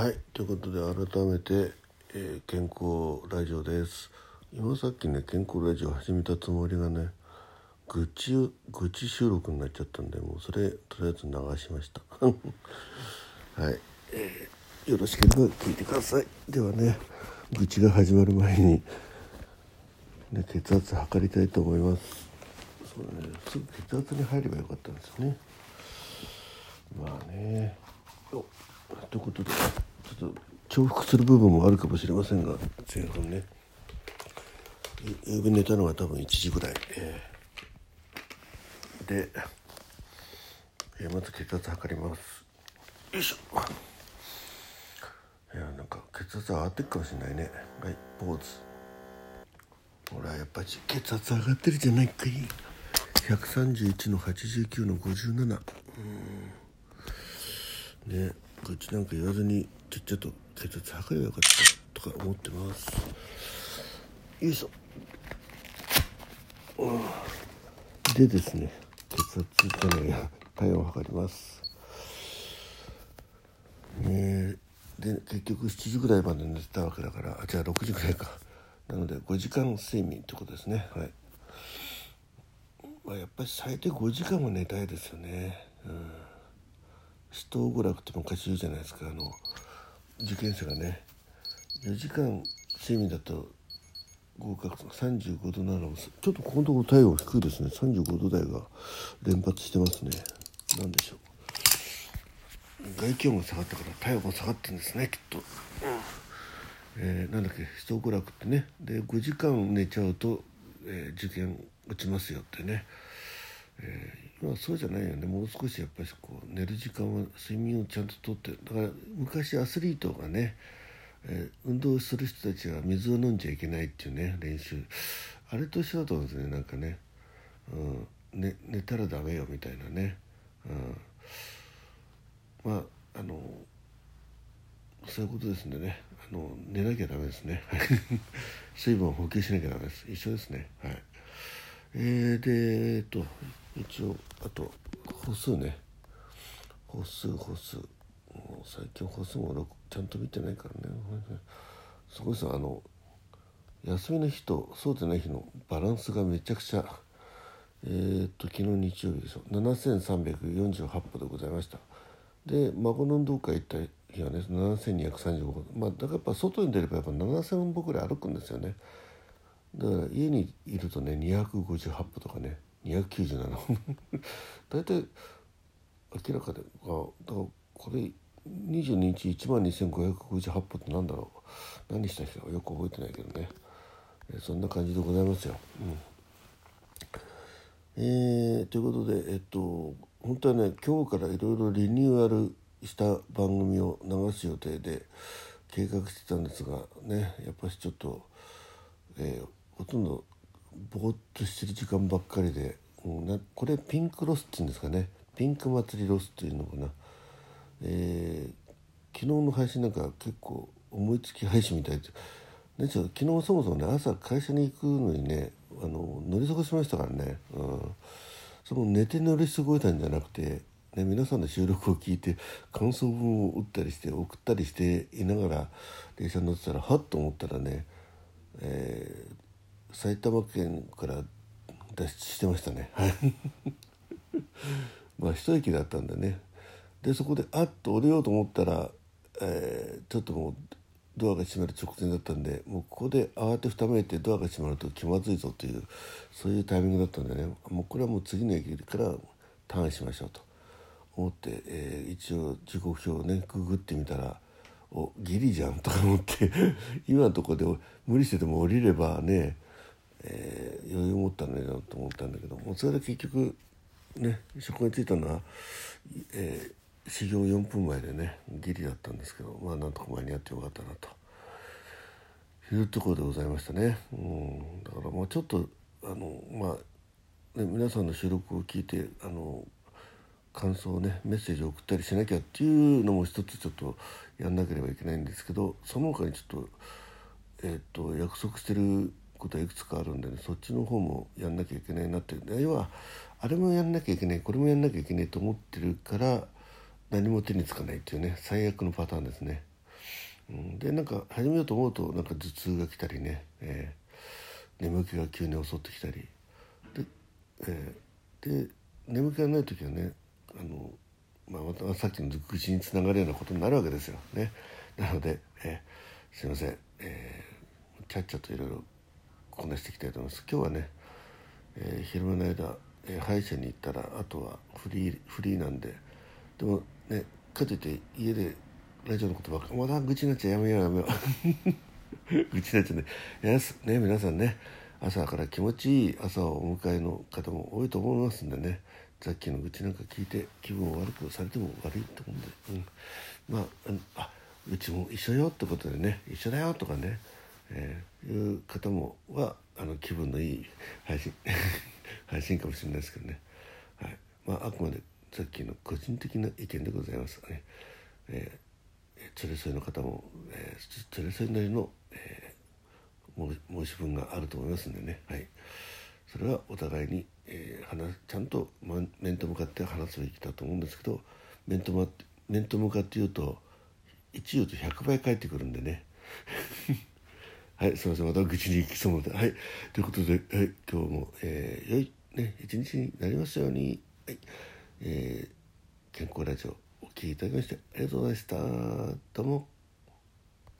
はいということで改めて、えー健康ラジオです。今さっきね健康ラジオ始めたつもりがね愚痴愚痴収録になっちゃったんでもうそれとりあえず流しました。はい、えーよろしければ聞いてください。ではね愚痴が始まる前に、ね、血圧測りたいと思います。そうねすぐ血圧に入ればよかったんですよね。まあね。よということでちょっと重複する部分もあるかもしれませんが前半ね。ゆゆうべ寝たのが多分1時ぐらい、えーで、えーまず血圧測ります。よいしょ。いやなんか血圧上がってるかもしれないね。はいポーズ。ほらやっぱり血圧上がってるじゃないかい。131の89の57うん。ね。愚痴なんか言わずにちょちょっと血圧測ればよかったとか思ってます。よいしょ。うんでですね血圧じゃないや体温を測ります。ねで結局7時ぐらいまで寝てたわけだからあじゃあ6時ぐらいか。なので5時間睡眠ってことですね。はい、まあ、やっぱり最低5時間は寝たいですよね。うん。死闘娯楽って昔言うじゃないですか。あの受験生がね。4時間睡眠だと合格35度ならちょっとここのところ体温低いですね。35度台が連発してますね。何でしょう。外気温が下がったから体温も下がってるんですねきっと、えーなんだっけ死闘娯楽ってね。で5時間寝ちゃうと、えー受験落ちますよってね、えー今はそうじゃないよね。もう少しやっぱりこう寝る時間は睡眠をちゃんととってだから昔アスリートがね、えー運動する人たちは水を飲んじゃいけないっていうね練習。あれと一緒だと思うんですねなんかね,、うん、ね寝たらダメよみたいなね、うん、まああのそういうことですんでね。あの寝なきゃダメですね。水分を補給しなきゃダメです。一緒ですね。はい。えー、でえっと一応あと歩数ね。歩数歩数。もう最近歩数もちゃんと見てないからね。すごいさあの休みの日とそうでない日のバランスがめちゃくちゃえー、っと昨日日曜日でしょ。7348歩でございました。で孫の運動会行った日はね7235歩。まあだからやっぱ外に出ればやっぱ7000歩ぐらい歩くんですよね。だから家にいるとね258歩とかね297歩。大体明らかであだからこれ22日1万2558歩ってなんだろう。何した日かよく覚えてないけどね。えそんな感じでございますよ。うん、えーということでえっと本当はね今日からいろいろリニューアルした番組を流す予定で計画してたんですがねやっぱりちょっと、えーほとんどぼーっとしてる時間ばっかりで、うなこれピンクロスっていうんですかね。ピンク祭りロスっていうのかな、えー昨日の配信なんか結構思いつき配信みたいで。でちょ昨日そもそもね朝会社に行くのにねあの乗り過ごしましたからね、うん、その寝て乗り過ごえたんじゃなくて、ね、皆さんの収録を聞いて感想文を打ったりして送ったりしていながら電車に乗ってたらはっと思ったらね、えー埼玉県から脱出してましたね。はい。まあ一駅だったんでね。でそこであっと降りようと思ったら、えーちょっともうドアが閉まる直前だったんでもうここで慌てふためいてドアが閉まると気まずいぞというそういうタイミングだったんでね。もうこれはもう次の駅からターンしましょうと。思って、えー一応時刻表をねググってみたらおギリじゃんとか思って今のとこで無理してでも降りればねえー余裕を持ったのになと思ったんだけどもそれで結局ね職場に着いたのは、えー始業4分前でねギリだったんですけどまあなんとか間に合ってよかったなというところでございましたね。うん、だからまあちょっとあのまあ、ね、皆さんの収録を聞いてあの感想をねメッセージを送ったりしなきゃっていうのも一つちょっとやんなければいけないんですけどその他にちょっとえっと約束してることはいくつかあるんでねそっちの方もやんなきゃいけないなって。いう要はあれもやんなきゃいけないこれもやんなきゃいけないと思ってるから何も手につかないっていうね最悪のパターンですね。うん、でなんか始めようと思うとなんか頭痛が来たりね、えー、眠気が急に襲ってきたり。で,、えー、で眠気がない時はねあの、まあ、またさっきの愚痴につながるようなことになるわけですよ。ね。なので、えー、すいません、えー、ちゃっちゃといろいろこなしていきたいと思います。今日はね、えー、昼間の間、えー、歯医者に行ったらあとはフリーフリーなんで。でもねかといって家でラジオのことばっかまだ愚痴になっちゃやめようやめよう。愚痴になっちゃね。やすね皆さんね朝から気持ちいい朝をお迎えの方も多いと思いますんでね。さっきの愚痴なんか聞いて気分を悪くされても悪いと思うんで、うん、まああうちも一緒よってことでね。一緒だよとかね、えー、いう方もはあの気分のいい配信 配信かもしれないですけどね、はい。まあ、あくまでさっきの個人的な意見でございますね。えー、連れ添いの方も、えー、連れ添いなりの、えー、申し分があると思いますんでね、はい、それはお互いに、えー、話ちゃんと、面と向かって話すべきだと思うんですけど面と面と向かって言うと1言うと100倍返ってくるんでね。はいすみませんまた愚痴に行きそうなので。はいということで、はい、今日も、えー、良いね一日になりますように。はいえー、健康ラジオお聴きいただきましてありがとうございました。どうも。